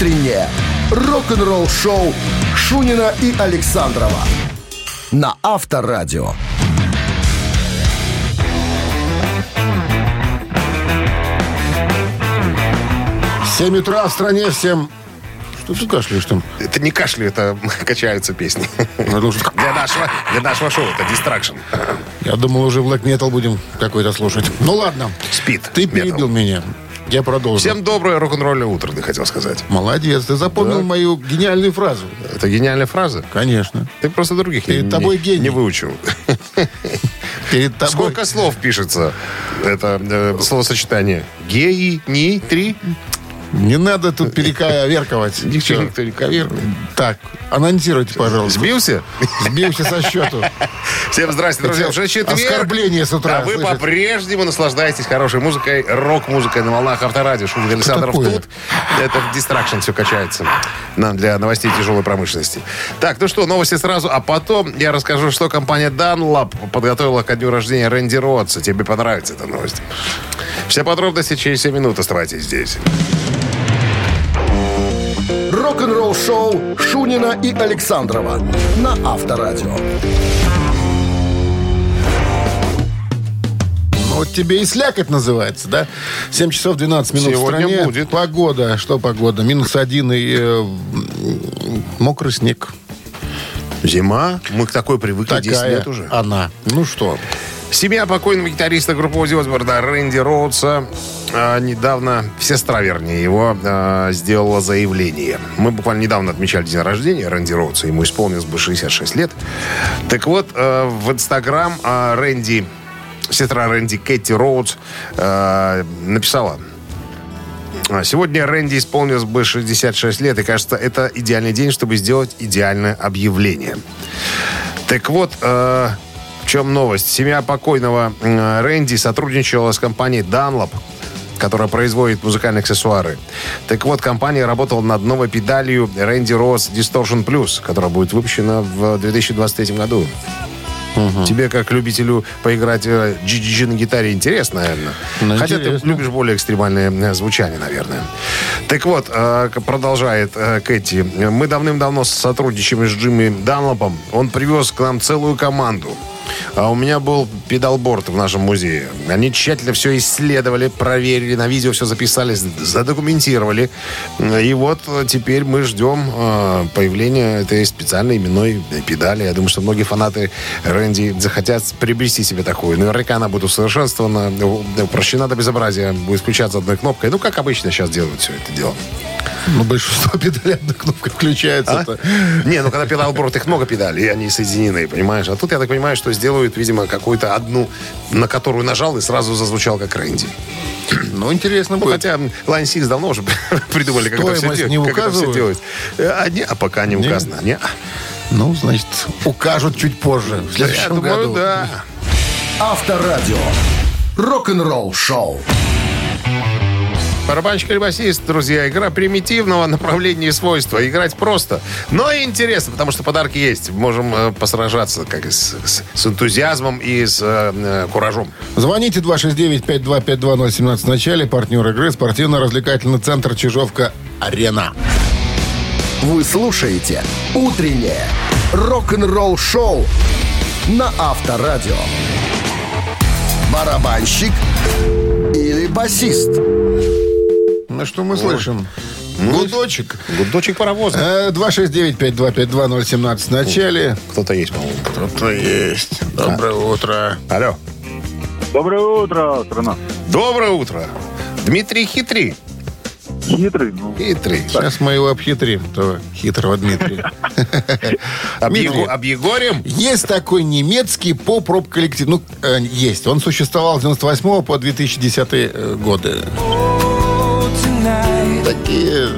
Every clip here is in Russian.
утреннее рок-н-ролл-шоу Шунина и Александрова на Авторадио. 7 утра в стране всем... Что ты кашляешь там? Это не кашля, это качаются песни. Ну, Для нашего, для нашего шоу это дистракшн. Я думал, уже black metal будем какой-то слушать. Ну ладно. Спид. Ты перебил меня. Я продолжу. Всем доброе рок-н-ролльное утро, ты хотел сказать. Молодец, ты запомнил Да. мою гениальную фразу. Это гениальная фраза. Конечно. Ты просто других Перед не, тобой не- гений. не выучил. Перед тобой... Сколько слов пишется это э, словосочетание? Геи, ни, три. Не надо тут перековерковать. Ничего никто не коверкает. Так, анонсируйте, пожалуйста. Сбился? Сбился со счету. Всем здрасте, друзья. Уже четверг. оскорбление с утра, А вы по-прежнему наслаждаетесь хорошей музыкой, рок-музыкой на волнах авторадио. Шунин Александров тут. Это дистракшн все качается. Нам для новостей тяжелой промышленности. Так, ну что, новости сразу. А потом я расскажу, что компания Dunlop подготовила ко дню рождения Рэнди Ротса. Тебе понравится эта новость. Все подробности через 7 минут. Оставайтесь здесь. Рок-н-ролл-шоу Шунина и Александрова на Авторадио. Ну, вот тебе и слякоть называется, да? 7 часов 12 минут Сегодня в стране. будет. Погода. Что погода? Минус один и э, мокрый снег. Зима. Мы к такой привыкли 10 Такая лет уже. она. Ну что? Семья покойного гитариста группы Оззи Осборна Рэнди Роудса а, недавно, сестра, вернее, его а, сделала заявление. Мы буквально недавно отмечали день рождения Рэнди Роудса. Ему исполнилось бы 66 лет. Так вот, а, в Инстаграм а, Рэнди, сестра Рэнди Кэти Роудс а, написала Сегодня Рэнди исполнилось бы 66 лет, и кажется, это идеальный день, чтобы сделать идеальное объявление. Так вот, э, чем новость? Семья покойного Рэнди сотрудничала с компанией Dunlop, которая производит музыкальные аксессуары. Так вот, компания работала над новой педалью Randy Rose Distortion Plus, которая будет выпущена в 2023 году. Тебе, как любителю поиграть э, GGG на гитаре, интересно, наверное. Ну, Хотя интересно. ты любишь более экстремальное э, звучание, наверное. Так вот, э, продолжает Кэти. Мы давным-давно сотрудничаем с Джимми Данлопом. Он привез к нам целую команду. А у меня был педалборд в нашем музее. Они тщательно все исследовали, проверили, на видео все записали, задокументировали. И вот теперь мы ждем э, появления этой специальной именной педали. Я думаю, что многие фанаты Рэнди захотят приобрести себе такую. Наверняка она будет усовершенствована, упрощена до безобразия, будет включаться одной кнопкой. Ну, как обычно сейчас делают все это дело. Ну, большинство педалей одной кнопкой включается. А? Не, ну когда педалборд, их много педалей, и они соединены, понимаешь? А тут, я так понимаю, что сделают, видимо, какую-то одну, на которую нажал и сразу зазвучал как Рэнди. Ну, интересно Ну, будет. хотя Line 6 давно уже придумали, как это, все, не как это все указывают? делать. А, не, а пока не Не? указано. Не. Ну, значит, укажут чуть позже, в Я следующем думаю, году. да. Авторадио. Рок-н-ролл-шоу. Барабанщик или басист, друзья, игра примитивного направления и свойства. Играть просто, но и интересно, потому что подарки есть. Можем э, посражаться как и с, с- с энтузиазмом и с э, э, куражом. Звоните 269-5252017 в начале. Партнер игры спортивно-развлекательный центр Чижовка-Арена. Вы слушаете «Утреннее рок-н-ролл-шоу» на Авторадио. Барабанщик или басист? Ну, что мы слышим? Гудочек. Гудочек паровоза. Э, 269-5252017 в начале. Кто-то есть, по-моему. Кто-то есть. Доброе утро. Алло. Доброе утро, страна. Доброе утро. Дмитрий Хитрый. Хитрый, ну, Хитрый. Сейчас мы его обхитрим, того хитрого Дмитрия. Объего- Объегорим? Есть такой немецкий поп-рок-коллектив. Ну, э, есть. Он существовал с 98 по 2010 э, годы. Такие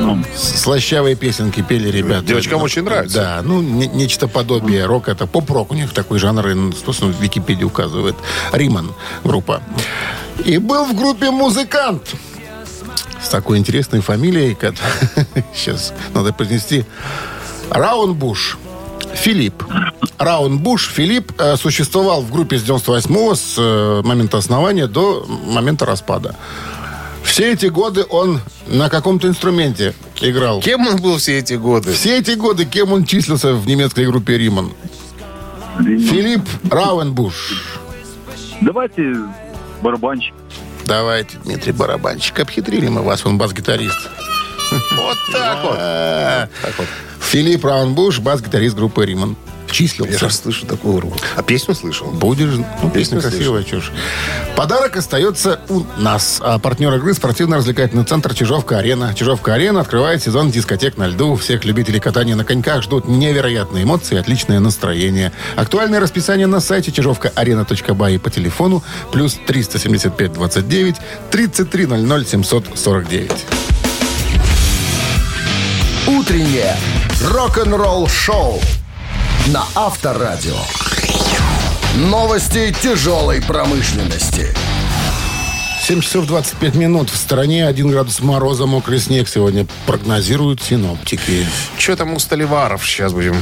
ну, слащавые песенки пели ребята. Девочкам Ну, очень нравится. Да, ну, не- нечто подобие рок. Это поп-рок у них такой жанр, и, ну, собственно, в Википедии указывает. Риман группа. И был в группе музыкант с такой интересной фамилией, как сейчас надо произнести Раунбуш. Филипп. Раунбуш Филипп э, существовал в группе с 98 с э, момента основания до момента распада. Все эти годы он на каком-то инструменте играл. Кем он был все эти годы? Все эти годы кем он числился в немецкой группе Риман? Филипп Рауенбуш. Давайте барабанщик. Давайте, Дмитрий Барабанщик. Обхитрили мы вас, он бас-гитарист. Вот так вот. Филипп Рауенбуш, бас-гитарист группы Риман. Я Числился. же слышу такую руку. А песню слышал? Будешь, ну, песня красивая, чушь. Подарок остается у нас. А партнер игры спортивно-развлекательный центр Чижовка-Арена. Чижовка-Арена открывает сезон дискотек на льду. Всех любителей катания на коньках ждут невероятные эмоции и отличное настроение. Актуальное расписание на сайте чижовка-арена.бай и по телефону плюс 375 29 33 00 749. Утреннее рок-н-ролл-шоу на Авторадио. Новости тяжелой промышленности. 7 часов 25 минут. В стороне 1 градус мороза, мокрый снег сегодня прогнозируют синоптики. Что там у Столиваров? Сейчас будем...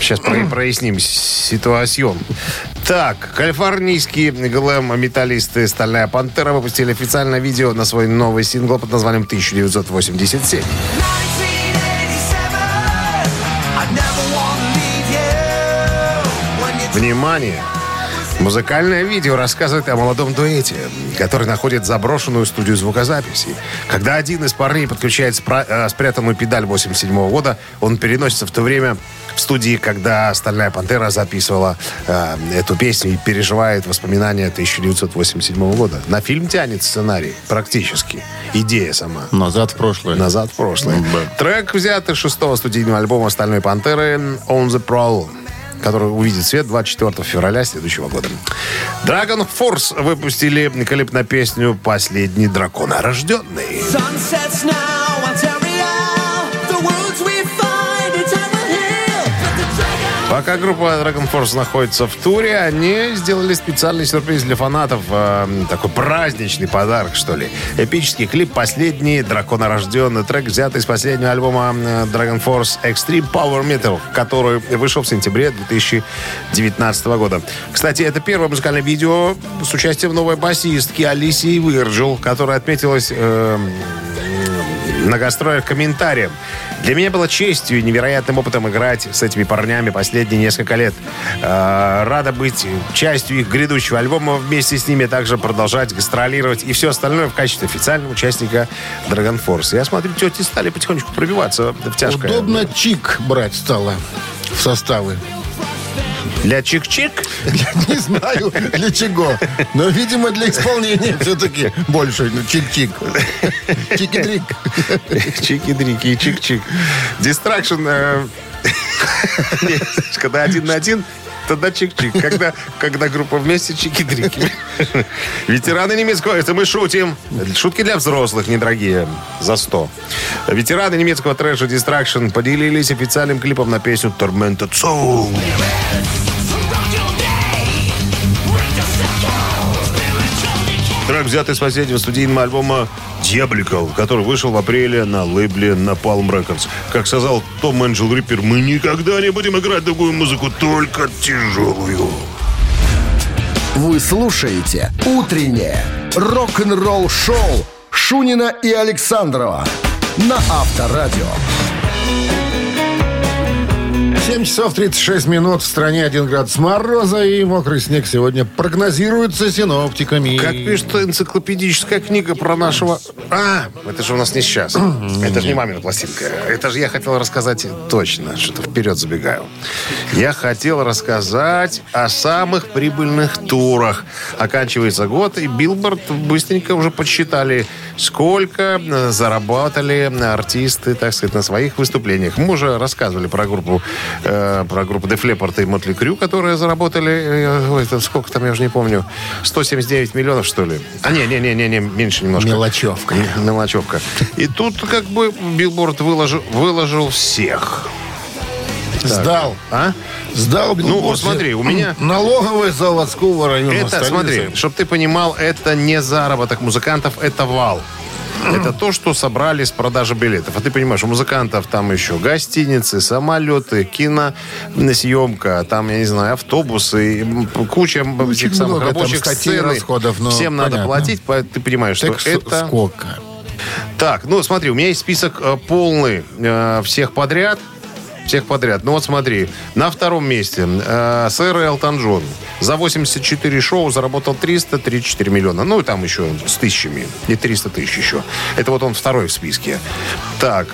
Сейчас про- проясним ситуацию. Так, калифорнийские глэм-металлисты «Стальная пантера» выпустили официальное видео на свой новый сингл под названием «1987». Внимание! Музыкальное видео рассказывает о молодом дуэте, который находит заброшенную студию звукозаписи. Когда один из парней подключает спра- э, спрятанную педаль 87 года, он переносится в то время в студии, когда «Стальная пантера» записывала э, эту песню и переживает воспоминания 1987 года. На фильм тянет сценарий практически. Идея сама. Назад в прошлое. Назад в прошлое. Трек взят из шестого студийного альбома «Стальной пантеры» «On the Prowl» который увидит свет 24 февраля следующего года. Dragon Force выпустили великолепную песню «Последний дракон рожденный». Пока группа Dragon Force находится в туре, они сделали специальный сюрприз для фанатов. э, такой праздничный подарок, что ли. Эпический клип «Последний драконорожденный». Трек взят из последнего альбома э, Dragon Force Extreme Power Metal, который вышел в сентябре 2019 года. Кстати, это первое музыкальное видео с участием новой басистки Алисии Вирджил, которая отметилась... э, на гастролях комментарием. Для меня было честью и невероятным опытом играть с этими парнями последние несколько лет. Э, Рада быть частью их грядущего альбома, вместе с ними также продолжать гастролировать и все остальное в качестве официального участника Dragon Force. Я смотрю, тети стали потихонечку пробиваться в тяжкое. Удобно чик брать стало в составы. Для чик-чик? Не знаю, для чего. Но, видимо, для исполнения все-таки больше. ну, Чик-чик. Чики-дрик. Чики-дрики и чик-чик. Дистракшн. э, Когда один на один, тогда чик-чик. Когда, когда группа вместе, чики-дрики. Ветераны немецкого... Это мы шутим. Шутки для взрослых, недорогие. За 100. Ветераны немецкого трэша Distraction поделились официальным клипом на песню Tormented Soul. Трек взят из последнего студийного альбома «Дьяволикал», который вышел в апреле на лейбле Napalm Records. Как сказал Том Энджел Риппер, мы никогда не будем играть другую музыку, только тяжелую. Вы слушаете «Утреннее рок-н-ролл-шоу» Шунина и Александрова на Авторадио. 7 часов 36 минут. В стране 1 градус мороза и мокрый снег сегодня прогнозируется синоптиками. Как пишет энциклопедическая книга про нашего... А, это же у нас не сейчас. Это же не мамина пластинка. Это же я хотел рассказать точно, что-то вперед забегаю. Я хотел рассказать о самых прибыльных турах. Оканчивается год, и Билборд быстренько уже подсчитали, сколько э, заработали артисты, так сказать, на своих выступлениях. Мы уже рассказывали про группу э, про группу Def Leppard и Mötley Crüe, которые заработали, э, ой, это сколько там, я уже не помню, 179 миллионов, что ли? А, не, не, не, не, не меньше немножко. Мелочевка. Мелочевка. И тут как бы Билборд выложил, выложил всех. Сдал. А? Сдал. Ну, вот смотри, у меня- Налоговый заводского района Это, столицы. смотри, чтобы ты понимал, это не заработок музыкантов, это вал. это то, что собрали с продажи билетов. А ты понимаешь, у музыкантов там еще гостиницы, самолеты, киносъемка, там, я не знаю, автобусы, куча м, этих самых рабочих статей, расходов, но Всем надо понятно. платить, по- ты понимаешь, что Так с- это... сколько? Так, ну смотри, у меня есть список э, полный э, всех подряд. Всех подряд. Ну вот смотри, на втором месте э, сэр Элтон Джон. За 84 шоу заработал 334 миллиона. Ну и там еще с тысячами. И 300 тысяч еще. Это вот он второй в списке. Так,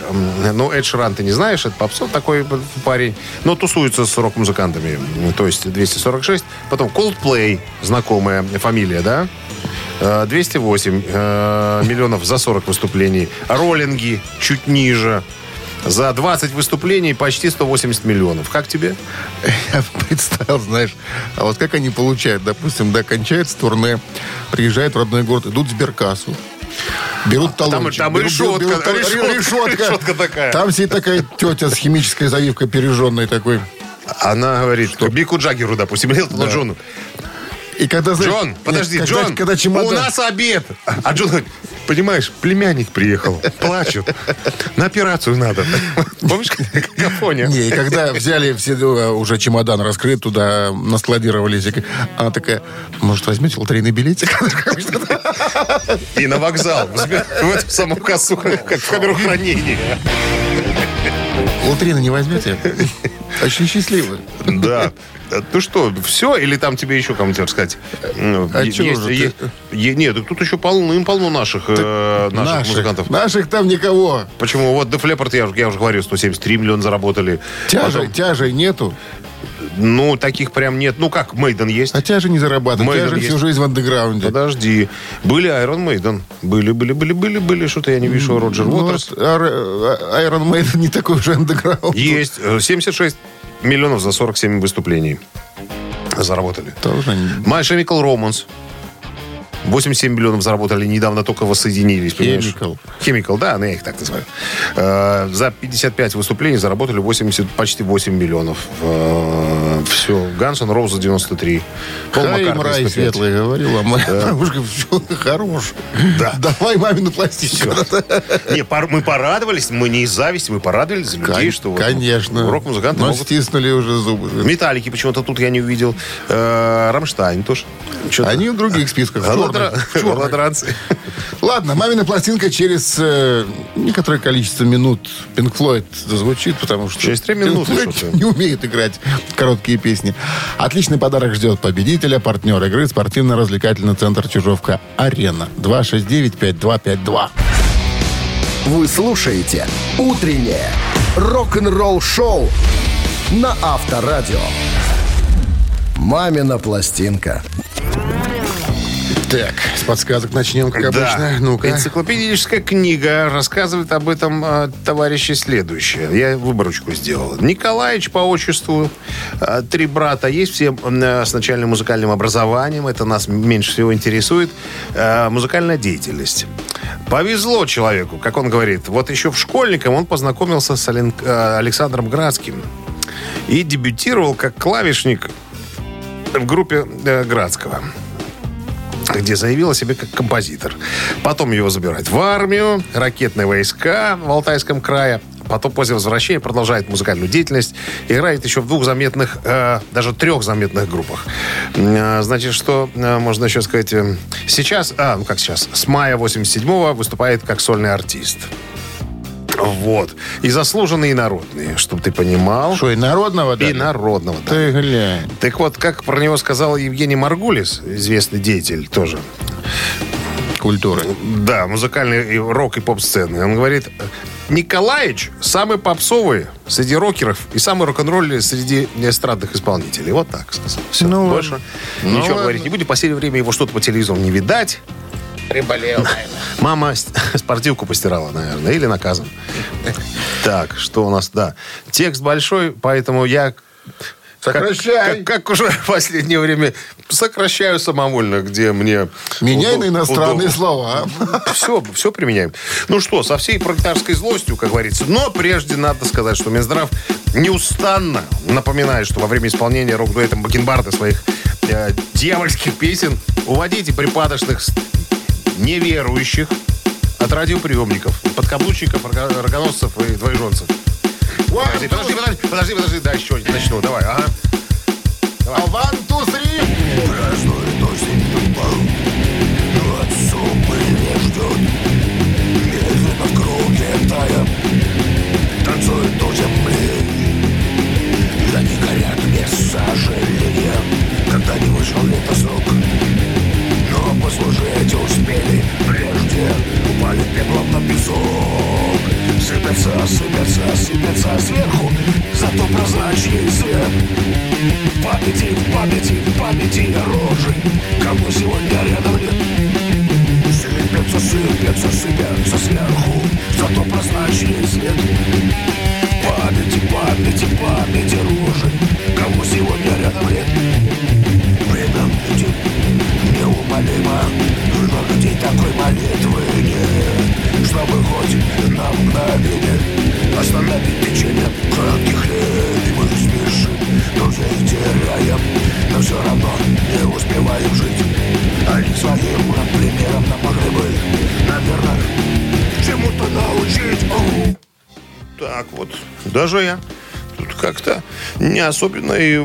ну Эд Ширан ты не знаешь, это попсов такой парень. Но тусуется с рок-музыкантами. То есть 246. Потом Coldplay, знакомая фамилия, да? Э, 208 э, миллионов за 40 выступлений. Роллинги чуть ниже. За 20 выступлений почти 180 миллионов. Как тебе? Я представил, знаешь, а вот как они получают, допустим, да, кончается турне, приезжают в родной город, идут в сберкассу, берут талончик. там берут- решетка, берут тал- решетка, решетка. решетка такая. Там сидит такая тетя с химической завивкой пережженной такой. Она говорит, что Бику Джаггеру, допустим, или Да. Джону. И когда, знаешь, Джон, нет, подожди, когда, Джон, когда чемодан... у нас обед. А Джон говорит, понимаешь, племянник приехал, плачут. На операцию надо. Помнишь, какофония? Не, и когда взяли все э, уже чемодан раскрыт, туда наскладировались, она такая, может, возьмете лотерейный билетик? И на вокзал. В эту саму кассу, как в камеру хранения. Лотерейный не возьмете? Очень счастливы. Да. Ну что, все? Или там тебе еще кому-то рассказать? Ну, А есть- же е- е- Нет, так тут еще полным-полно наших, э, наших, Наших, музыкантов. наших там никого. Почему? Вот Def Leppard, я, уже- я уже говорил, 173 миллиона заработали. Тяжей, Потом, тяжей нету. ну, таких прям нет. Ну, как, Мейден есть. А тяжи не зарабатывают. Мейден Тяжи всю есть. жизнь в андеграунде. Подожди. Были Iron Maiden. Были, были, были, были, были. Что-то я не вижу. Роджер Ну, Уотерс. вот Ар- а- Iron Maiden не такой уже андеграунд. Есть. э, 76 миллионов за 47 выступлений. Заработали. Тоже My Chemical Romance. 87 миллионов заработали, недавно только воссоединились. понимаешь? Chemical. Chemical, да, ну я их так называю. Э, за 55 выступлений заработали 80, почти 8 миллионов. все. Гансон Роуза 93. Пол Хай рай 105. светлый говорила. Моя бабушка, все, хорош. Да. Давай мамину пластинку. Не, мы порадовались, мы не из зависти, мы порадовались за людей, что Конечно. рок-музыканты Но могут... стиснули уже зубы. Металлики почему-то тут я не увидел. Э, Рамштайн тоже. Они в других списках. В Голодра- черных, в черных. голодранцы. Ладно, мамина пластинка через э, некоторое количество минут Pink Floyd зазвучит, потому что Через три минуты не умеет играть короткие песни. Отличный подарок ждет победителя, партнер игры спортивно-развлекательный центр Чижовка-Арена. 269-5252. Вы слушаете «Утреннее рок-н-ролл-шоу» на Авторадио. «Мамина пластинка». Так, с подсказок начнем, как Да. обычно. Ну-ка. Энциклопедическая книга рассказывает об этом э, товарище следующее. Я выборочку сделал. Николаевич по отчеству, э, три брата есть, все э, с начальным музыкальным образованием. Это нас меньше всего интересует. Э, музыкальная деятельность. Повезло человеку, как он говорит. Вот еще в школьником он познакомился с Ален- э, Александром Градским. И дебютировал как клавишник в группе э, Градского где заявил о себе как композитор. Потом его забирают в армию, ракетные войска в Алтайском крае. Потом после возвращения продолжает музыкальную деятельность. Играет еще в двух заметных, э, даже трех заметных группах. Э, значит, что э, можно еще сказать? э, Сейчас, а, ну как сейчас, с мая 87-го выступает как сольный артист. Вот. И заслуженный, и народный, чтобы ты понимал. Что, и народного И дали? народного, да. Ты глянь. Так вот, как про него сказал Евгений Маргулис, известный деятель тоже, Культуры. да, музыкальный и рок и поп-сцены. Он говорит, Николаевич самый попсовый среди рокеров и самый рок-н-ролльный среди эстрадных исполнителей. Вот так сказал. Все, Ну больше. Ну ничего ладно. говорить не будем. В последнее время его что-то по телевизору не видать. Приболел, Мама спортивку постирала, наверное, или наказан. Так, что у нас, да. Текст большой, поэтому я... как- Сокращай. Как, как уже в последнее время сокращаю самовольно, где мне... Меняй на иностранные удобно. слова. Все, все применяем. Ну что, со всей пролетарской злостью, как говорится. Но прежде надо сказать, что Минздрав неустанно напоминает, что во время исполнения рок-дуэтом Бакенбарда своих э, дьявольских песен уводите припадочных неверующих от радиоприемников, подкаблучников, рогоносцев и двоеженцев. Подожди, подожди, подожди, подожди, подожди, да, еще начну, давай, ага. One, two, three. Танцует у земли И они горят без сожаления. Когда не вышел летосрок Но послужить успели. Прежде упали пеплом на песок. Сыпятся, сыпятся, сыпятся сверху. Зато прозрачный свет В памяти, в памяти, в памяти рожи Кого сегодня рядом нет? Сыпятся, сыпятся, сыпятся сверху. Зато прозрачный свет Памяти, памяти, памяти рожи Кого сегодня рядом нет? Время летит неумолимо Но людей такой молитвы нет Чтобы хоть на мгновение Остановить течение кратких лет И мы спешим, друзей теряем Но все равно не успеваем жить. Они своим примером нам могли бы Наверное, чему-то научить. Оу. Так вот, даже я тут как-то не особенно и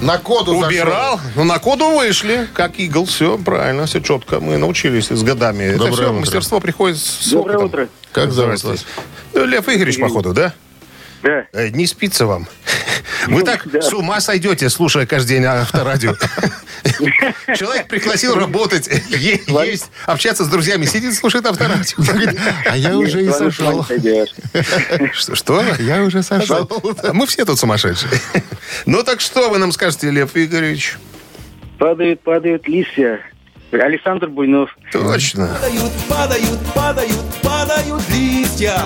На коду убирал. Ну, на коду вышли, как игл. Все правильно, все четко. Мы научились с годами. Это Доброе все утро. мастерство приходит с Доброе опытом. утро. Как зовут вас? Ну, Лев Игоревич, походу, да? Да. Э, Не спится вам. Вы так да. с ума сойдете, слушая каждый день авторадио. Человек пригласил работать, есть, общаться с друзьями, сидит, слушает авторадио. А я уже и сошел. что? Я уже сошел. Мы все тут сумасшедшие. Ну так что вы нам скажете, Лев Игоревич? Падают, падают листья. Александр Буйнов. Точно. Падают, падают, падают, падают листья.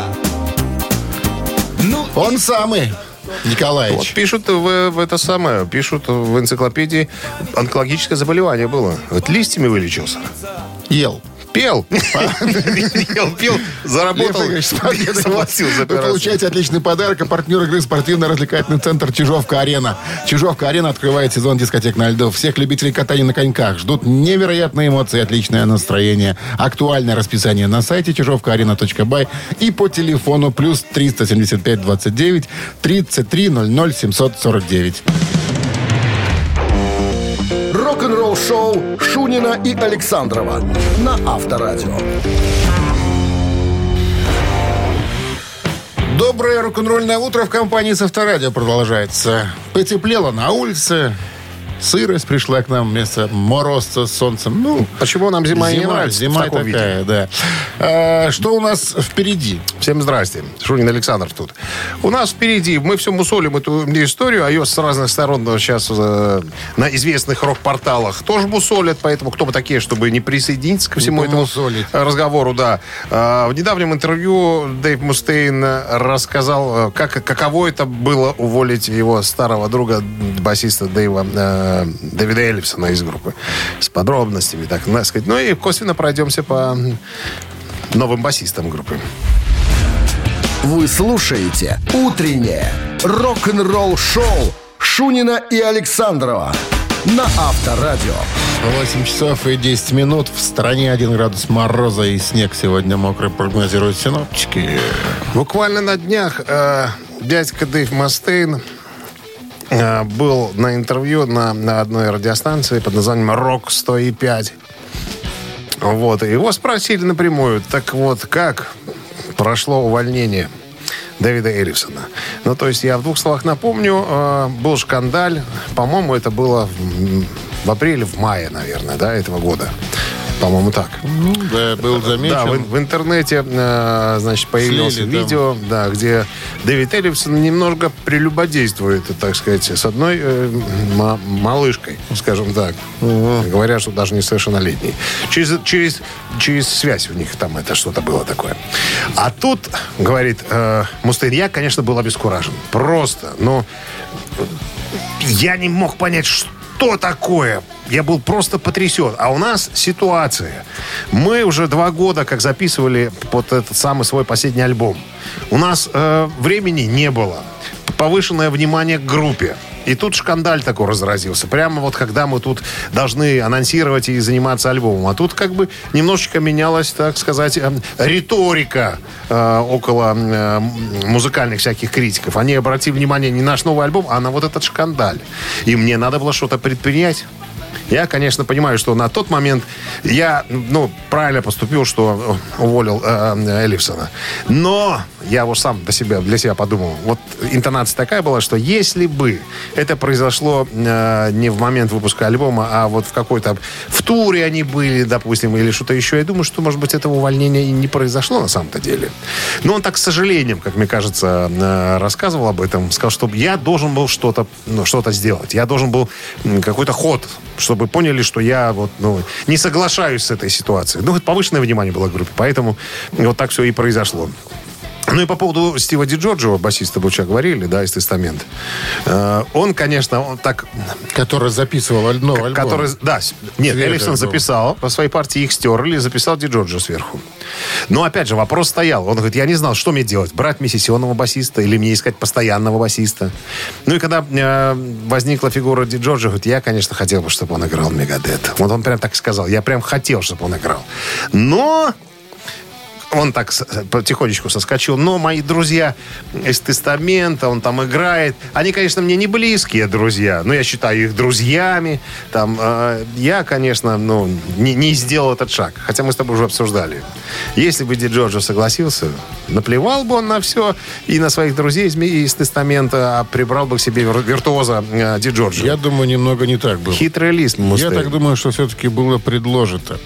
Ну, Он самый, Вот Николаевич. пишут в, в это самое, пишут в энциклопедии, онкологическое заболевание было. Вот листьями вылечился. Ел. Пел. Пел, пел, заработал. Заплатил за Вы получаете отличный подарок. А партнер игры спортивно-развлекательный центр «Чижовка-арена». «Чижовка-арена» открывает сезон дискотек на льду. Всех любителей катания на коньках ждут невероятные эмоции отличное настроение. Актуальное расписание на сайте чижовкаарена.бай и по телефону плюс 375 29 33 00 749. Рок-н-ролл шоу Шунина и Александрова на Авторадио. Доброе рок-н-ролльное утро в компании с Авторадио продолжается. Потеплело на улице. Сырость пришла к нам вместо морозца с солнцем. Ну, Почему нам зима, и не зима, нравится? зима такая, виде? да. А, что у нас впереди? Всем здрасте. Шунин Александр тут. У нас впереди, мы все мусолим эту историю, а ее с разных сторон сейчас э, на известных рок-порталах тоже мусолят, поэтому кто мы такие, чтобы не присоединиться ко всему этому помусолить. разговору, да. А, В недавнем интервью Дэйв Мустейн рассказал, э, как, каково это было уволить его старого друга, басиста Дэйва, э, Дэвида Эллифсона из группы. С подробностями, так сказать. Ну и косвенно пройдемся по новым басистам группы. Вы слушаете «Утреннее рок-н-ролл-шоу» Шунина и Александрова на Авторадио. 8 часов и 10 минут. В стране 1 градус мороза и снег сегодня мокрый прогнозируют синоптики. Буквально на днях э, дядька Дэйв Мастейн э, был на интервью на, на одной радиостанции под названием «Рок 105». Вот, и его спросили напрямую, так вот, как прошло увольнение Дэвида Эллифсона. Ну, то есть, я в двух словах напомню, э, был шкандаль, по-моему, это было в, в апреле, в мае, наверное, да, этого года. По-моему, так. Ну, да, был замечен. Да, в, в интернете, э, значит, появилось Слили там. видео, да, где Дэвид Эллифсон немножко прелюбодействует, так сказать, с одной э, ма- малышкой, скажем так. Говорят, что даже несовершеннолетней. Через, через, через связь у них там это что-то было такое. А тут, говорит э, Мустейн, я, конечно, был обескуражен. Просто, но я не мог понять, что такое. Я был просто потрясен. А у нас ситуация. Мы уже два года как записывали вот этот самый свой последний альбом. У нас э, времени не было. Повышенное внимание к группе. И тут шкандаль такой разразился. Прямо вот когда мы тут должны анонсировать и заниматься альбомом. А тут как бы немножечко менялась, так сказать, э, риторика э, около э, музыкальных всяких критиков. Они обратили внимание не на наш новый альбом, а на вот этот шкандаль. И мне надо было что-то предпринять. Я, конечно, понимаю, что на тот момент я, ну, правильно поступил, что уволил э, Эллифсона. Но я уж сам для себя, для себя подумал. Вот интонация такая была, что если бы это произошло э, не в момент выпуска альбома, а вот в какой-то... В туре они были, допустим, или что-то еще, я думаю, что, может быть, этого увольнения и не произошло на самом-то деле. Но он так, с сожалением, как мне кажется, э, рассказывал об этом, сказал, что я должен был что-то ну, что сделать. Я должен был какой-то ход, чтобы поняли, что я вот, ну, не соглашаюсь с этой ситуацией. Ну, это повышенное внимание было к группе, поэтому вот так все и произошло. Ну и по поводу Стива Ди Джорджо, басиста вчера говорили, да, из Тестамент. Э, он, конечно, он так... Который записывал новый альбом. Который, да, нет, Эллифсон записал, по своей партии их стерли, записал Ди Джорджо сверху. Но, опять же, вопрос стоял. Он говорит, я не знал, что мне делать, брать мне сессионного басиста или мне искать постоянного басиста. Ну и когда э, возникла фигура Ди Джорджо, говорит, я, конечно, хотел бы, чтобы он играл Мегадет. Вот он прям так и сказал, я прям хотел, чтобы он играл. Но он так с- потихонечку соскочил. Но мои друзья из Тестамента, он там играет. Они, конечно, мне не близкие друзья, но я считаю их друзьями. Там, э, я, конечно, ну, не, не сделал этот шаг. Хотя мы с тобой уже обсуждали. Если бы Ди Джорджо согласился, наплевал бы он на все и на своих друзей из, Тестамента, а прибрал бы к себе вир- виртуоза э, Ди Джорджо. Я думаю, немного не так было. Хитрый лист. Я так думаю, что все-таки было предложено.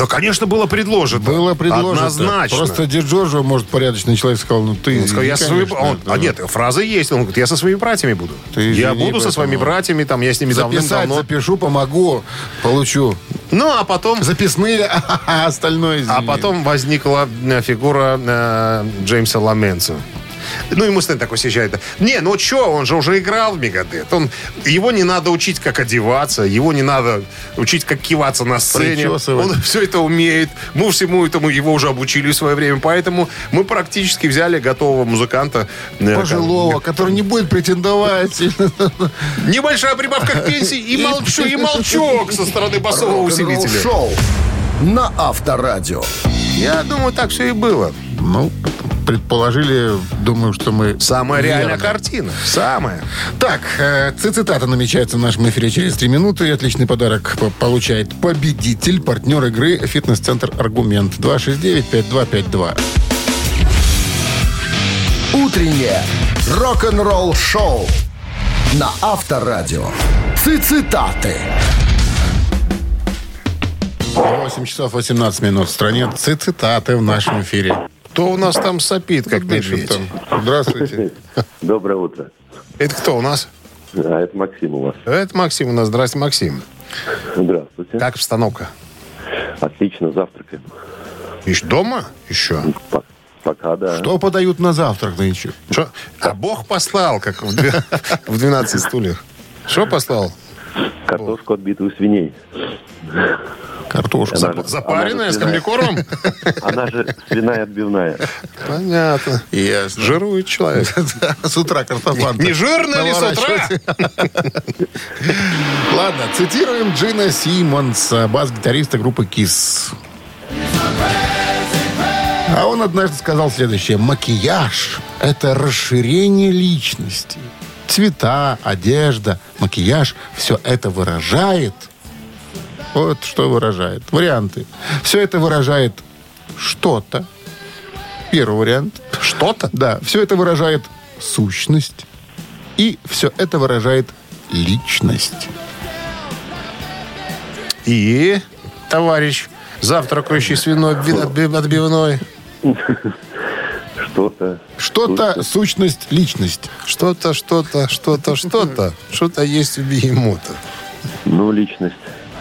Да, конечно, было предложено. Было предложено. Однозначно. Просто Ди Джорджо, может, порядочный человек сказал, ну ты... Он сказал, я со своими... конечно, он- да. А нет, фраза есть. Он говорит, я со своими братьями буду. Ты я буду со своими братьями, там, я с ними Записать давным-давно. запишу, помогу, получу. Ну, а потом... Записные, а остальное А извини. потом возникла э, фигура э, Джеймса Ламенца. Ну, и Мустен такой съезжает. Не, ну что, он же уже играл в Мегадет. Он, его не надо учить, как одеваться. Его не надо учить, как киваться на сцене. Он все это умеет. Мы всему этому его уже обучили в свое время. Поэтому мы практически взяли готового музыканта. э, Пожилого, который не будет претендовать. Небольшая прибавка к пенсии и молчу, и молчок со стороны басового усилителя. Шоу на Авторадио. Я думаю, так все и было. Ну, предположили, думаю, что мы... Самая реальная верно. картина. Самая. Так, э, цитата намечается в нашем эфире через три минуты. И отличный подарок по- получает победитель, партнер игры «Фитнес-центр Аргумент» 269-5252. Утреннее рок-н-ролл-шоу на Авторадио. Цитаты. 8 часов 18 минут в стране. Цитаты в нашем эфире. Кто у нас там сопит, как медведь? там. Здравствуйте. Доброе утро. Это кто у нас? А это Максим у вас. Это Максим у нас. Здравствуйте, Максим. Здравствуйте. Как обстановка? Отлично, завтракаем. Еще дома? Еще? По- Пока, да. Что подают на завтрак нынче? Что? А Бог послал, как в 12 стульях. Что послал? Картошку отбитую свиней. Картошку. Она же- Запаренная, она с комбикормом? Она же свиная отбивная. Понятно. Ясно. Жирует человек. С утра картофанта. Не жирно ли с утра? Ладно, цитируем Джина Симмонса, бас-гитариста группы KISS. А он однажды сказал следующее. Макияж – это расширение личности. Цвета, одежда, макияж – все это выражает. Вот что выражает. Варианты. Все это выражает что-то. Первый вариант. Что-то? Да, все это выражает сущность. И все это выражает личность. И, товарищ, завтракающий свиной отби- отби- отбивной. Что-то. Что-то, сущность, личность. Что-то, что-то, что-то, что-то. Что-то есть у бегемота. Ну, личность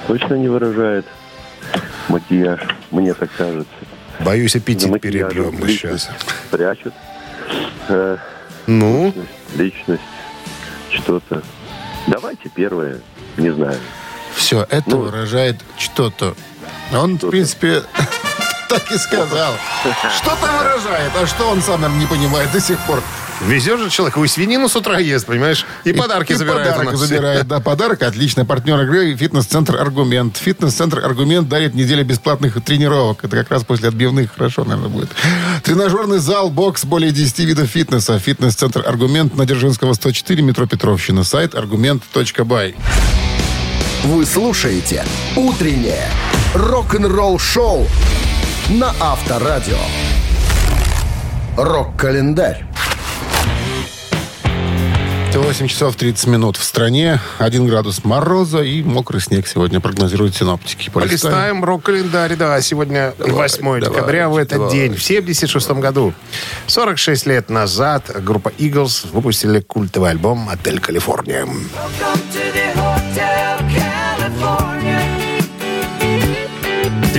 точно не выражает макияж, мне так кажется. Боюсь, аппетит перебьем мы сейчас. Прячут. Э, Ну, личность. Что-то. Давайте первое. Не знаю. Все это Ну. выражает что-то. Он, в принципе, Так и сказал. Что-то выражает, а что он сам, наверное, не понимает до сих пор. Везет же человек, и свинину с утра ест, понимаешь? И, подарки и забирает. подарок забирает, да, подарок. Отлично. Партнер игры «Фитнес-центр Аргумент». «Фитнес-центр Аргумент» дарит неделю бесплатных тренировок. Это как раз после отбивных хорошо, наверное, будет. Тренажерный зал, бокс, более 10 видов фитнеса. «Фитнес-центр Аргумент» на Дзержинского, 104, метро Петровщина. Сайт аргумент.бай. Вы слушаете «Утреннее рок-н-ролл-шоу» на Авторадио. Рок-календарь. 8 часов 30 минут в стране. 1 градус мороза и мокрый снег сегодня прогнозируют синоптики. Полистаем. Полистаем рок-календарь, да, сегодня 8 давай, декабря, в этот давай. день, в 76 году, 46 лет назад, группа Eagles выпустили культовый альбом «Отель Калифорния».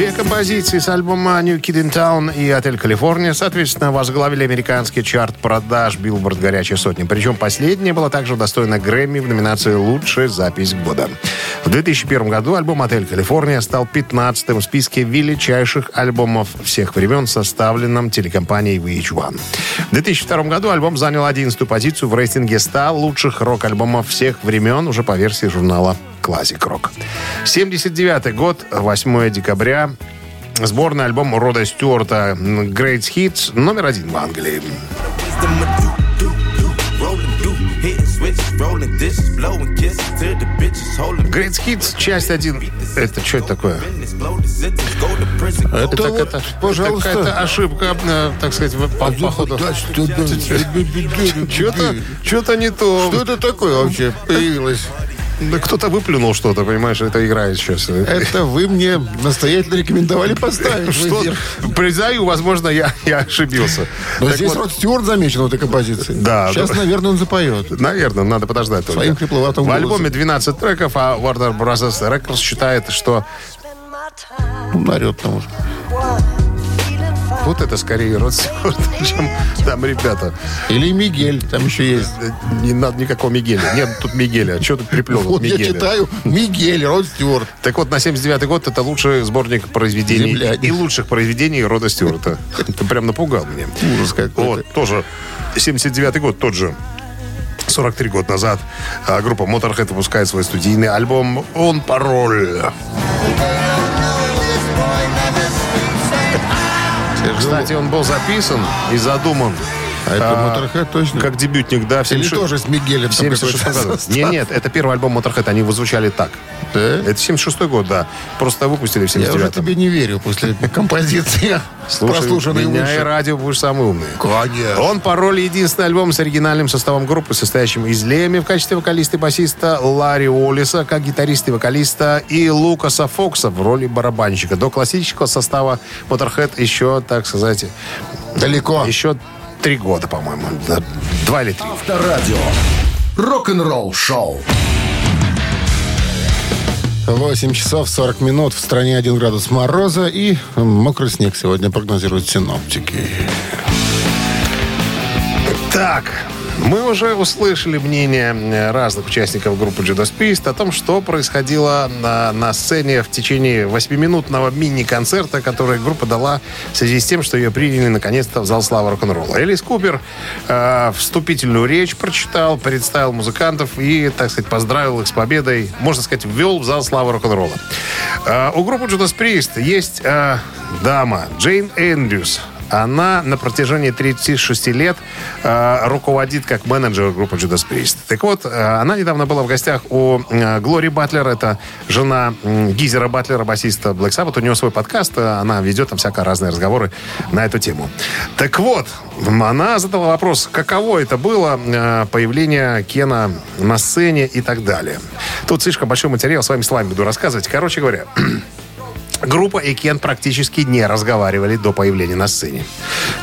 Две композиции с альбома New Kid in Town и «Отель Калифорния», соответственно, возглавили американский чарт продаж Billboard «Горячая сотня». Причем последняя была также удостоена Грэмми в номинации «Лучшая запись года». В 2001 году альбом «Отель Калифорния» стал 15-м в списке величайших альбомов всех времен, составленном телекомпанией VH1. В 2002 году альбом занял 11-ю позицию в рейтинге 100 лучших рок-альбомов всех времен уже по версии журнала Rock. 79 год, 8 декабря. Сборный альбом Рода Стюарта Great Hits номер один в Англии. Great Hits, часть один. Это что это такое? Это, Так вот, это, пожалуйста. это какая-то ошибка, э, так сказать, по, по ходу. Что-то, что-то не то. Что это такое вообще появилось? Да кто-то выплюнул что-то, понимаешь, это играет сейчас. Это вы мне настоятельно рекомендовали поставить Что? Признаю, возможно, я, я ошибился. Но Так здесь вот, Род Стюарт замечен в этой композиции. Да, Сейчас, да. наверное, он запоет. Наверное, надо подождать. только. Своим хрипловатым В голосом. альбоме 12 треков, а Warner Bros. Records считает, что Ну, Орет там уже. Вот это скорее Род Стюарт, чем там ребята. Или Мигель, там еще есть. Э, Не надо никакого Мигеля. Нет тут Мигеля. Что тут приплел Вот я Мигеля? читаю Мигель, Род Стюарт. Так вот, на 79-й год это лучший сборник произведений Земляне. и лучших произведений Рода Стюарта. Ты прям напугал меня. Ужас какой-то. Вот, тоже 79-й год, тот же. 43 года назад а, группа Motorhead выпускает свой студийный альбом «Он пароль». Кстати, он был записан и задуман А это Motorhead точно? как дебютник, да, Или 76 тоже с Мигелем в там 76 какой-то году. Нет, нет, это первый альбом Motorhead, они его звучали так. Да? Это 76 год, да. Просто выпустили в Я уже 79 тебе не верю после композиции, Слушай, прослушанной меня и радио будешь самый умный. Конечно. Он пароль единственный альбом с оригинальным составом группы, состоящим из Леми в качестве вокалиста и басиста, Ларри Уоллиса как гитариста и вокалиста и Лукаса Фокса в роли барабанщика. До классического состава Motorhead еще, так сказать, Далеко. еще три года, по-моему. Два или три. Авторадио. Рок-н-ролл-шоу. 8 часов 40 минут. В стране 1 градус мороза и мокрый снег сегодня прогнозируют синоптики. Так, мы уже услышали мнение э, разных участников группы Judas Priest о том, что происходило на, на сцене в течение восьмиминутного мини-концерта, который группа дала в связи с тем, что ее приняли наконец-то в зал славы рок-н-ролла. Элис Купер э, вступительную речь прочитал, представил музыкантов и, так сказать, поздравил их с победой, можно сказать, ввел в зал славы рок-н-ролла. Э, у группы Judas Priest есть э, дама Джейн Эндрюс. Она на протяжении 36 лет э, руководит как менеджер группы Judas Priest. Так вот, э, она недавно была в гостях у э, Глори Батлер, это жена м, Гизера Батлера, басиста Black Sabbath. У нее свой подкаст, э, она ведет там всякие разные разговоры на эту тему. Так вот, она задала вопрос, каково это было э, появление Кена на сцене и так далее. Тут слишком большой материал, своими словами буду рассказывать. Короче говоря, Группа и Кен практически не разговаривали до появления на сцене.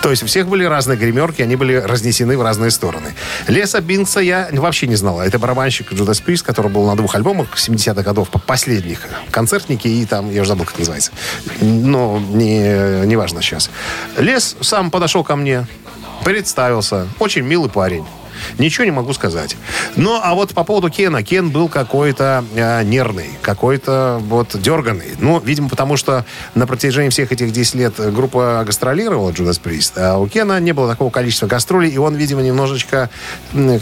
То есть у всех были разные гримерки, они были разнесены в разные стороны. Леса Бинкса я вообще не знала. Это барабанщик Judas Priest, который был на двух альбомах 70-х годов, по- последних. Концертники и там, я уже забыл, как называется. Но не, не важно сейчас. Лес сам подошел ко мне, представился. Очень милый парень. Ничего не могу сказать. Ну, а вот по поводу Кена. Кен был какой-то э, нервный, какой-то вот дерганный. Ну, видимо, потому что на протяжении всех этих 10 лет группа гастролировала Judas Priest, а у Кена не было такого количества гастролей, и он, видимо, немножечко,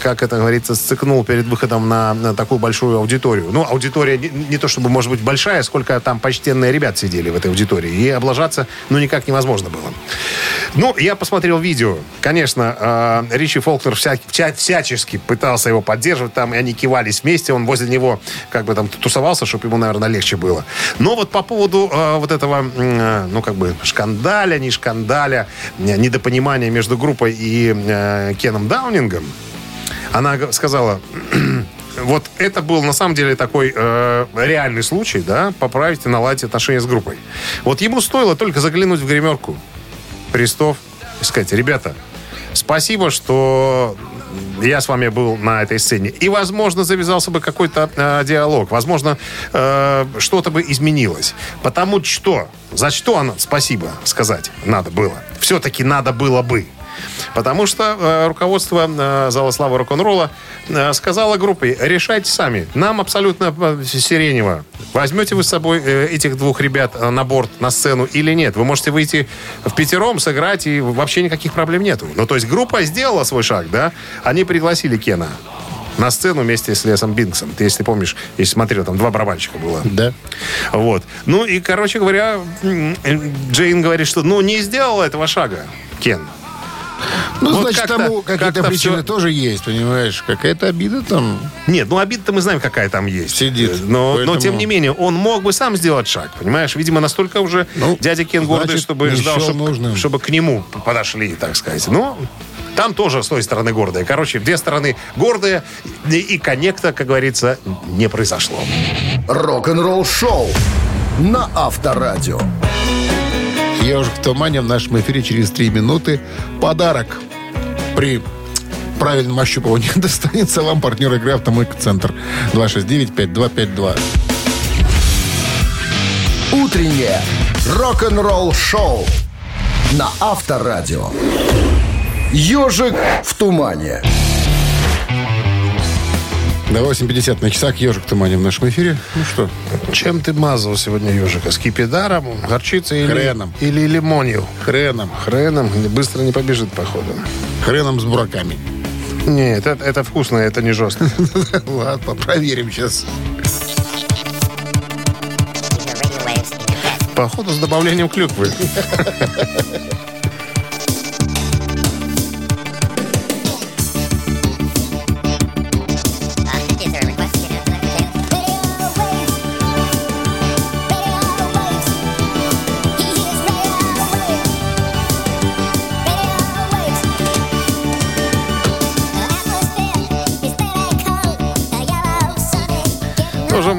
как это говорится, сцикнул перед выходом на, на такую большую аудиторию. Ну, аудитория не, не то чтобы, может быть, большая, сколько там почтенные ребят сидели в этой аудитории. И облажаться, ну, никак невозможно было. Ну, я посмотрел видео. Конечно, э, Ричи Фолкнер вся- вся- всячески пытался его поддерживать там, и они кивались вместе. Он возле него как бы там тусовался, чтобы ему, наверное, легче было. Но вот по поводу э, вот этого, э, ну, как бы шкандаля, не шкандаля, недопонимания между группой и э, Кеном Даунингом, она сказала, вот это был на самом деле такой э, реальный случай, да, поправить и наладить отношения с группой. Вот ему стоило только заглянуть в гримерку Крестов и сказать, ребята, спасибо, что я с вами был на этой сцене. И, возможно, завязался бы какой-то э, диалог. Возможно, э, что-то бы изменилось. Потому что, за что она спасибо сказать надо было. Все-таки надо было бы. Потому что э, руководство э, Зала Славы Рок-н-ролла э, сказало группе, решайте сами. Нам абсолютно э, сиренево. Возьмете вы с собой э, этих двух ребят э, на борт, на сцену или нет. Вы можете выйти в пятером, сыграть, и вообще никаких проблем нету. Ну, то есть группа сделала свой шаг, да? Они пригласили Кена на сцену вместе с Лесом Бинксом. Ты, если помнишь, если смотрел, там два барабанщика было. Да. Вот. Ну и, короче говоря, м, Джейн говорит, что ну не сделала этого шага Кен. Ну, Вот значит, как-то- тому какие-то как-то причины всё- тоже есть, понимаешь? Какая-то обида там. Нет, ну обида-то мы знаем, какая там есть. Сидит. Но, но Поэтому- тем не менее, он мог бы сам сделать шаг, понимаешь? Видимо, настолько уже Ну, дядя Кен гордый, чтобы ждал, чтобы, нужным. чтобы к нему подошли, так сказать. Но там тоже с той стороны гордые. Короче, две стороны гордые, и, и коннекта, как говорится, не произошло. Рок-н-ролл шоу на Авторадио. Ежик в тумане в нашем эфире через три минуты. Подарок при правильном ощупывании достанется вам партнер игры «Автомойка-центр» 269-5252. Утреннее рок-н-ролл шоу на Авторадио. Ежик в тумане. До 8.50 на часах «Ежик в тумане» в нашем эфире. Ну что, Чем ты мазал сегодня ежика? Скипидаром, горчицей или, Хреном. или лимонью? хреном. Хреном быстро не побежит, походу. Хреном с бураками. Нет, это, это вкусно, это не жестко. Ладно, проверим сейчас. Походу с добавлением клюквы.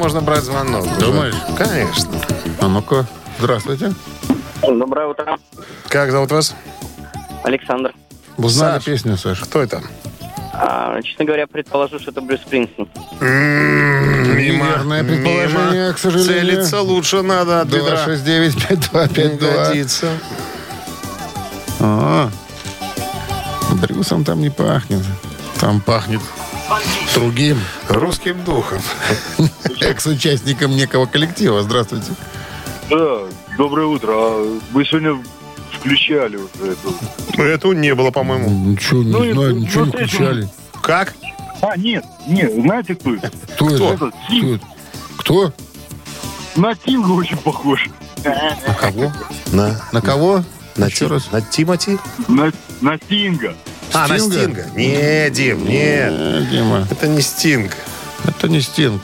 можно брать звонок. уже. Думаешь? Конечно. А ну-ка, здравствуйте. Доброе утро. Как зовут вас? Александр. Узнали Саш. песню, Саш? Кто это? А, честно говоря, предположу, что это Брюс Спрингстин. Неверное предположение, к сожалению. Целиться лучше надо от бедра. 269-5252. Не годится. А, Брюсом там не пахнет. Там пахнет другим Русским духом. экс-участником некого коллектива. Здравствуйте. Да, доброе утро. А Вы сегодня включали вот эту. Эту не было, по-моему. Ничего не Ну, знаю, ну, ничего не с этим- включали. Как? А, нет, нет, знаете кто это? Кто это? Кто это? Кто? На Тинга очень похож. На кого? На, На кого? на, Еще раз. на Тимати? На, на Тинга. А, на Стинга? Не, Дим, нет. Э, Дима, Это не Стинг. это не Стинг.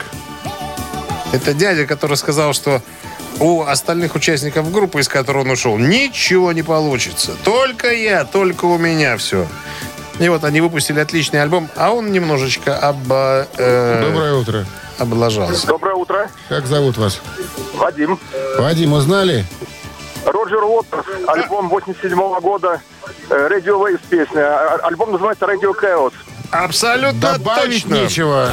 Это дядя, который сказал, что у остальных участников группы, из которой он ушел, ничего не получится. Только я, только у меня все. И вот они выпустили отличный альбом, а он немножечко обо- э, Доброе утро. облажался. Доброе утро. Как зовут вас? Вадим. Вадим, узнали? Роджер Уотерс, альбом 87 года. Э, Radio Waves песня. А- Альбом называется Radio Chaos. Абсолютно Добавить точно. нечего.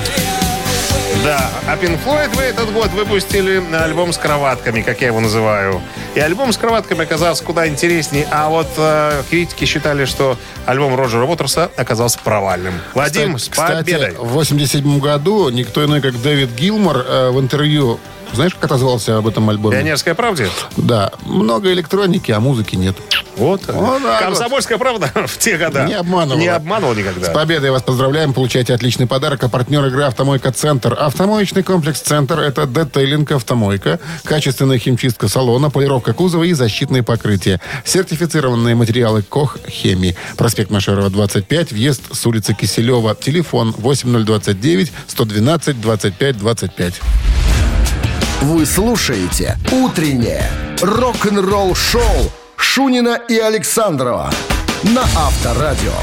Да, а Pink Floyd в этот год выпустили альбом с кроватками, как я его называю. И альбом с кроватками оказался куда интереснее, а вот э, критики считали, что альбом Роджера Уотерса оказался провальным. Вадим, с победой! Кстати, в 87 году никто иной, как Дэвид Гилмор э, в интервью, знаешь, как отозвался об этом альбоме? Пионерская правда? Да, много электроники, а музыки нет. Вот. Вот так Комсомольская правда в те года. Не обманывала. Не обманывал никогда. С победой вас поздравляем. Получайте отличный подарок. А партнер игры «Автомойка Центр». Автомоечный комплекс «Центр» — это детейлинг «Автомойка», качественная химчистка салона, полировка кузова и защитные покрытия. Сертифицированные материалы «Кох Хеми». Проспект Машерова, 25, въезд с улицы Киселева. Телефон 8029 112 25 25. Вы слушаете «Утреннее рок-н-ролл-шоу» Шунина и Александрова на Авторадио.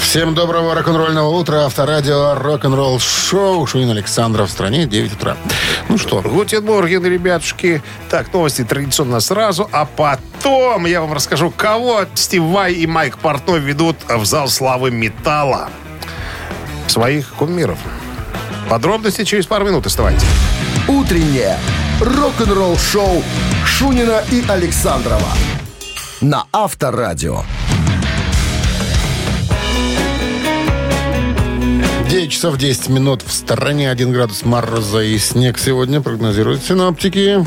Всем доброго рок-н-ролльного утра. Авторадио рок-н-ролл шоу. Шунин Александров в стране 9 утра. Ну что, Guten Morgen, ребятушки. Так, новости традиционно сразу, а потом я вам расскажу, кого Стив Вай и Майк Портной ведут в зал славы металла. Своих кумиров. Подробности через пару минут. Оставайтесь. Утреннее рок-н-ролл-шоу Шунина и Александрова на Авторадио. 9 часов 10 минут в стороне 1 градус мороза и снег сегодня прогнозируют синоптики.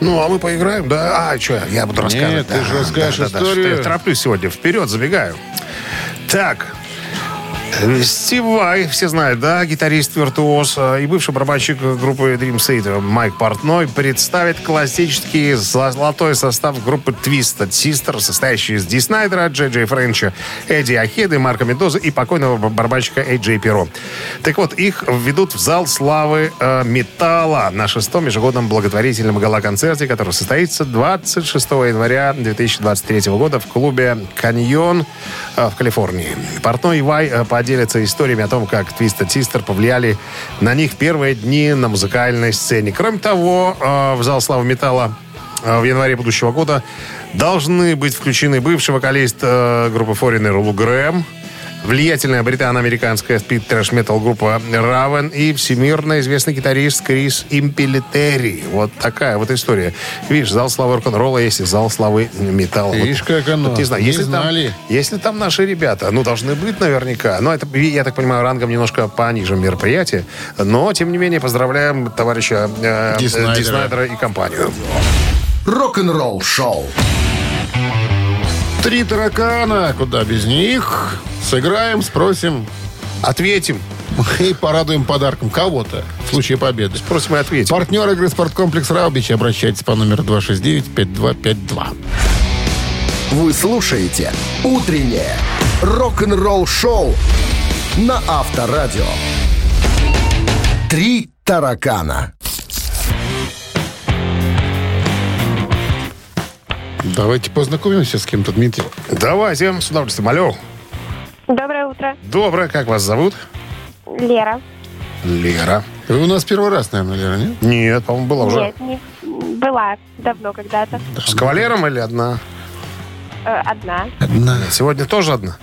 Ну, а мы поиграем, да? А, что, я буду рассказывать. Нет, ты Да, же расскажешь да, да, да, историю. что Я тороплюсь сегодня. Вперед, забегаю. Так, Стив Вай, все знают, да, гитарист-виртуоз э, и бывший барабанщик группы Dream Theater Майк Портной представит классический золотой состав группы Twisted Sister, состоящий из Ди Снайдера, Джей Джей Френча, Эдди Ахеды, Марка Медоза и покойного барабанщика Эй Джей Перо. Так вот, их введут в зал славы э, металла на шестом ежегодном благотворительном гала-концерте, который состоится 26 января 2023 года в клубе «Каньон» э, в Калифорнии. Портной Вай э, поделятся историями о том, как Twisted Sister повлияли на них первые дни на музыкальной сцене. Кроме того, э, в зал славы металла э, в январе будущего года должны быть включены бывший вокалист э, группы Foreigner Лу Грэм, влиятельная британо-американская спид-трэш-метал группа Равен и всемирно известный гитарист Крис Импелитери. Вот такая вот история. Видишь, зал славы рок-н-ролла есть и зал славы металла. Видишь, Вот- как оно. вот не знаю, Не если знали. Там, если там наши ребята, ну, должны быть наверняка. Но это, я так понимаю, рангом немножко пониже мероприятие. Но, тем не менее, поздравляем товарища э, Ди э, Снайдера. Ди Снайдера и компанию. Рок-н-ролл-шоу. Три таракана, куда без них. Сыграем, спросим Ответим. и порадуем подарком кого-то в случае победы. Просим и ответим. Партнер игры «Спорткомплекс Раубич». Обращайтесь по номеру 269-5252. Вы слушаете «Утреннее рок-н-ролл-шоу» на Авторадио. Три таракана. Давайте познакомимся с кем-то, Дмитрий. Давайте, с удовольствием. Алло. Доброе утро, Доброе, как вас зовут? Лера. Лера. Вы у нас первый раз, наверное, Лера, нет? Нет, по-моему, была уже. Нет, не была давно когда-то. С кавалером или одна? Э, одна. Одна. Сегодня тоже одна?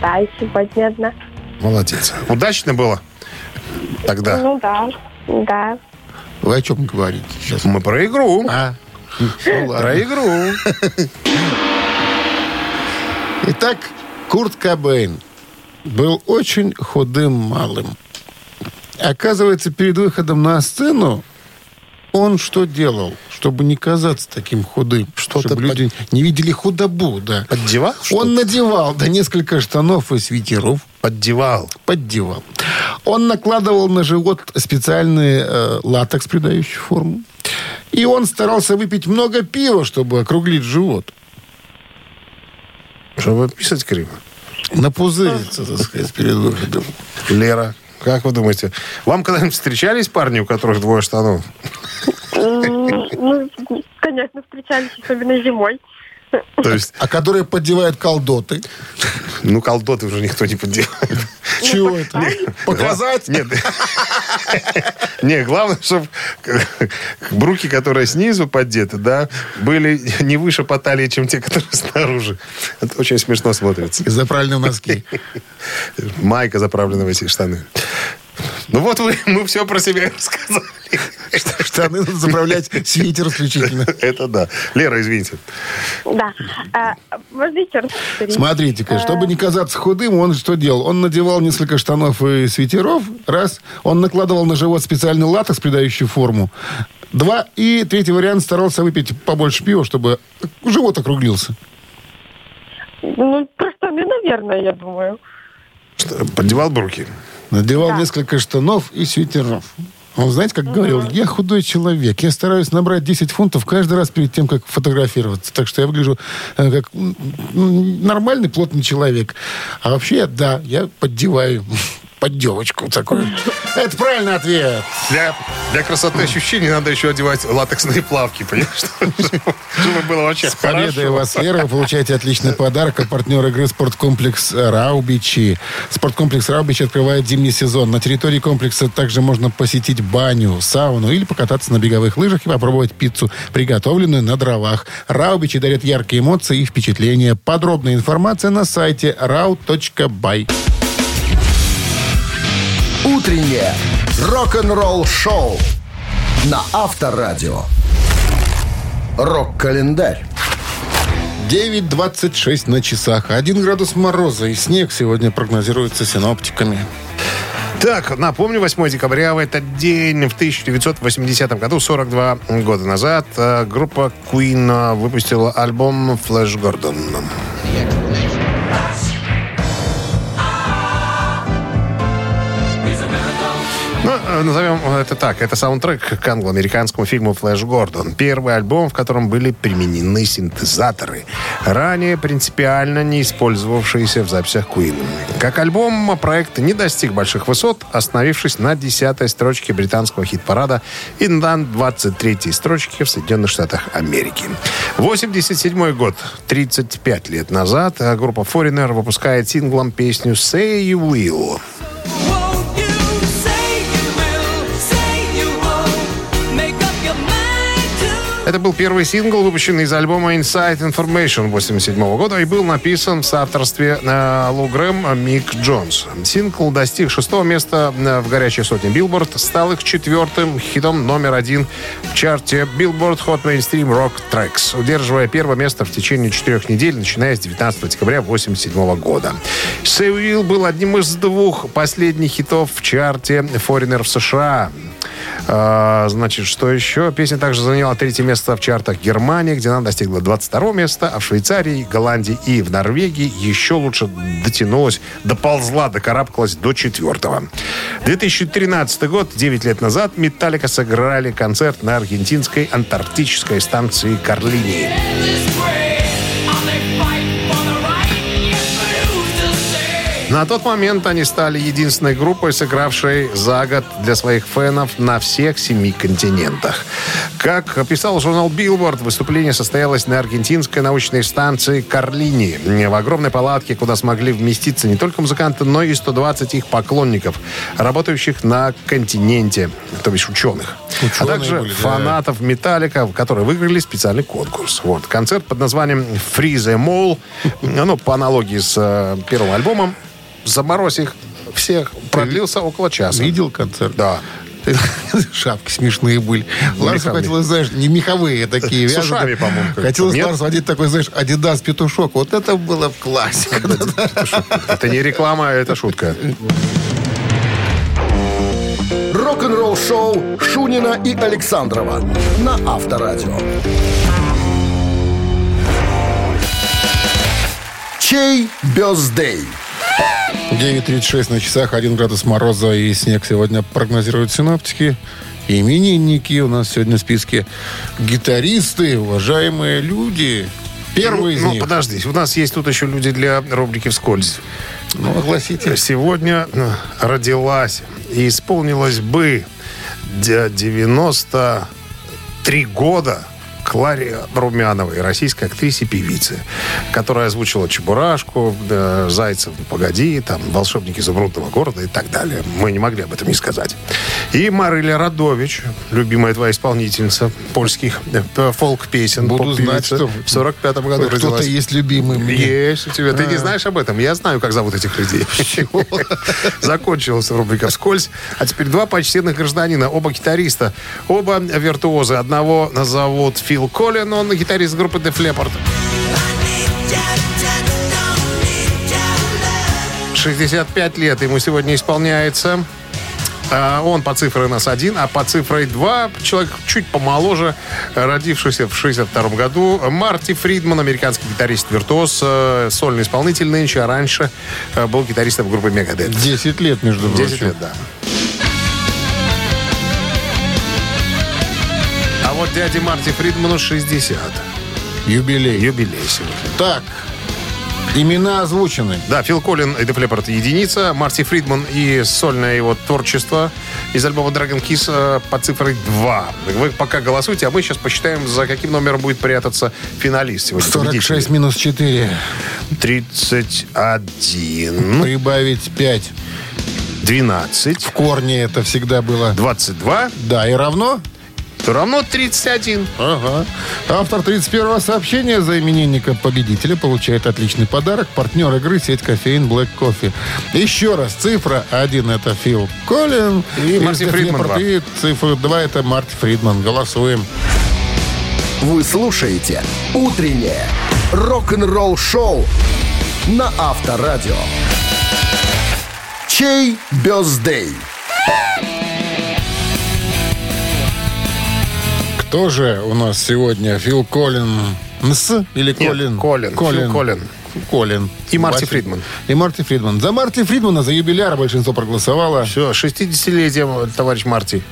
Да, и сегодня одна. Молодец. Удачно было? Тогда. Ну да, да. Вы о чем говорите сейчас? Мы про игру. А, ну. Про игру. Итак, Курт Кобейн был очень худым малым. Оказывается, перед выходом на сцену он что делал, чтобы не казаться таким худым? Что-то чтобы люди не видели худобу, да. Поддевал? Он надевал, да, несколько штанов и свитеров. Поддевал. Поддевал. Он накладывал на живот специальный э, латекс, придающий форму. И он старался выпить много пива, чтобы округлить живот. Чтобы писать криво. Напузыриться, так сказать, перед выходом. Лера, как вы думаете, вам когда-нибудь встречались парни, у которых двое штанов? Ну, конечно, встречались, особенно зимой. То есть, А которые поддевают колдоты. ну, колдоты уже никто не поддевает. Чего это? Показать? Нет. Не, главное, чтобы бруки, которые снизу поддеты, да, были не выше по талии, чем те, которые снаружи. Это очень смешно смотрится. Заправлены в носки. Майка заправлена в эти штаны. Ну вот вы, мы все про себя рассказали. Штаны надо заправлять, свитер исключительно. Это да. Лера, извините. Да. А, можно еще раз повторить? Смотрите-ка, чтобы не казаться худым, он что делал? Он надевал несколько штанов и свитеров, раз. Он накладывал на живот специальный латекс, придающий форму. Два. И третий вариант старался выпить побольше пива, чтобы живот округлился. Ну, просто, ну, наверное, я думаю. Что, Поддевал бруки. Надевал Да. несколько штанов и свитеров. Он, знаете, как говорил, я худой человек, я стараюсь набрать 10 фунтов каждый раз перед тем, как фотографироваться. Так что я выгляжу э, как нормальный, плотный человек. А вообще, да, я поддеваю под девочку такую. Это правильный ответ. Для, для красоты ощущений надо еще одевать латексные плавки, понимаешь? Чтобы было вообще С победой вас, Лера. Вы получаете отличный подарок. А партнер игры «Спорткомплекс Раубичи». Спорткомплекс Раубичи открывает зимний сезон. На территории комплекса также можно посетить баню, сауну или покататься на беговых лыжах и попробовать пиццу, приготовленную на дровах. Раубичи дарят яркие эмоции и впечатления. Подробная информация на сайте rau.by. Утреннее рок-н-ролл-шоу на Авторадио. Рок-календарь. 9.26 на часах. Один градус мороза и снег сегодня прогнозируется синоптиками. Так, напомню, 8 декабря в этот день, в 1980 году, 42 года назад, э, группа Queen э, выпустила альбом «Флэш Гордон». Ну, э, назовем это так. Это саундтрек к англо-американскому фильму «Флэш Гордон». Первый альбом, в котором были применены синтезаторы, ранее принципиально не использовавшиеся в записях Queen. Как альбом, проект не достиг больших высот, остановившись на 10 строчке британского хит-парада и на 23 строчке в Соединенных Штатах Америки. 87 год, 35 лет назад, э, группа Foreigner выпускает синглом песню «Say You Will». Это был первый сингл, выпущенный из альбома Inside Information 87 года и был написан в соавторстве э, Лу Грэм, Мик Джонс. Сингл достиг шестого места э, в горячей сотне Билборд, стал их четвертым хитом номер один в чарте Billboard Hot Mainstream Rock Tracks, удерживая первое место в течение четырех недель, начиная с 19 декабря 87 года. «Say You Will» был одним из двух последних хитов в чарте Foreigner в США. А, значит, что еще? Песня также заняла третье место в чартах Германии, где она достигла 22 места, а в Швейцарии, Голландии и в Норвегии еще лучше дотянулась, доползла, докарабкалась до четвертого. 2013 год, 9 лет назад, Металлика сыграли концерт на аргентинской антарктической станции Карлини. На тот момент они стали единственной группой, сыгравшей за год для своих фенов на всех семи континентах. Как писал журнал Billboard, выступление состоялось на аргентинской научной станции Карлини, в огромной палатке, куда смогли вместиться не только музыканты, но и 120 их поклонников, работающих на континенте, то есть ученых. а Ученые также были, да. фанатов Металлика, которые выиграли специальный конкурс. Вот. Концерт под названием Freeze Em All, ну, по аналогии с э, первым альбомом, «Заморозь их всех», продлился около часа. Видел концерт? Да. Шапки смешные были. Меховые. хотелось, знаешь, не меховые такие. С ушами, по-моему. Хотелось Нет? Ларсу одеть такой, знаешь, Адидас петушок. Вот это было в классе. Это не реклама, а это шутка. Рок-н-ролл-шоу Шунина и Александрова на Авторадио. Чей бездей? 9.36 на часах, 1 градус мороза и снег сегодня прогнозируют синоптики. Именинники у нас сегодня в списке. Гитаристы, уважаемые люди. Первый из ну, них. подожди, у нас есть тут еще люди для рубрики «Вскользь». Ну, огласите. Сегодня э, родилась и исполнилось бы де- 93 года Кларе Румяновой, российской актрисе певице, которая озвучила Чебурашку, да, Зайцев, «Ну, погоди, там, волшебники изумрудного города и так далее. Мы не могли об этом не сказать. И Марыля Радович, любимая твоя исполнительница польских э, фолк-песен. Буду знать, что в 45-м году Кто-то родилась. есть любимый мне. Есть у тебя. Ты не знаешь об этом? Я знаю, как зовут этих людей. Закончилась рубрика «Вскользь». А теперь два почтенных гражданина, оба гитариста, оба виртуозы. Одного зовут Фил Коллин, он гитарист группы Def Leppard. 65 лет ему сегодня исполняется. А, Он по цифре нас один, а по цифре два человек чуть помоложе, родившийся в 62 году. Марти Фридман, американский гитарист-виртуоз, э, сольный исполнитель нынче, а раньше э, был гитаристом группы Megadeth. 10 лет, между прочим. 10 лет, да. Дяде Марти Фридману 60. Юбилей. Юбилей сегодня. Так, имена озвучены. Да, Фил Коллин и Leppard единица, Марти Фридман и сольное его творчество из альбома Dragon Kiss э, по цифре 2. Вы пока голосуйте, а мы сейчас посчитаем, за каким номером будет прятаться финалист сегодня. 46 минус 4. 31, Прибавить 5. 12, В корне это всегда было. 22, Да, и равно? То равно 31. Ага. Автор 31-го сообщения за именинника победителя получает отличный подарок. Партнер игры сеть кофеин Black Coffee. Еще раз, цифра 1 это Фил Коллин. И из Марти Фридман. И цифра 2 это Марти Фридман. Голосуем. Вы слушаете «Утреннее рок-н-ролл-шоу» на Авторадио. Чей бездей? Кто же у нас сегодня? Фил Коллин Нс или Нет, Коллин? Коллин. Коллин. Фил Коллин. Коллин. И Марти Вася. Фридман. И Марти Фридман. За Марти Фридмана, за юбиляра большинство проголосовало. Все, 60-летие, товарищ Марти.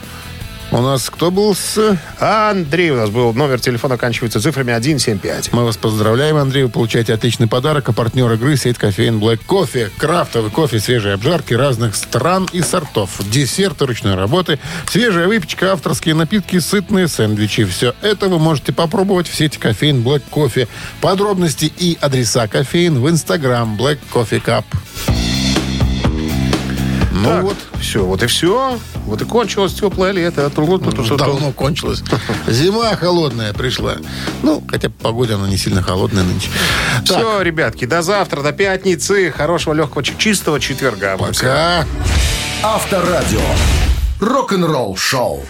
У нас кто был с... Андрей у нас был. Номер телефона оканчивается цифрами 175. Мы вас поздравляем, Андрей. Вы получаете отличный подарок. А партнер игры сеть кофеин Black Кофе. Крафтовый кофе, свежие обжарки разных стран и сортов. Десерты ручной работы, свежая выпечка, авторские напитки, сытные сэндвичи. Все это вы можете попробовать в сети кофеин Black Кофе. Подробности и адреса кофеин в инстаграм Black Coffee Cup. Ну Так, вот, Все, вот и все. Вот и кончилось теплое лето. давно кончилось. Зима холодная пришла. Ну, хотя по погоде она не сильно холодная нынче. Так, Все, ребятки, до завтра, до пятницы. Хорошего, легкого, чи- чистого четверга. пока. Авторадио. Рок-н-ролл-шоу.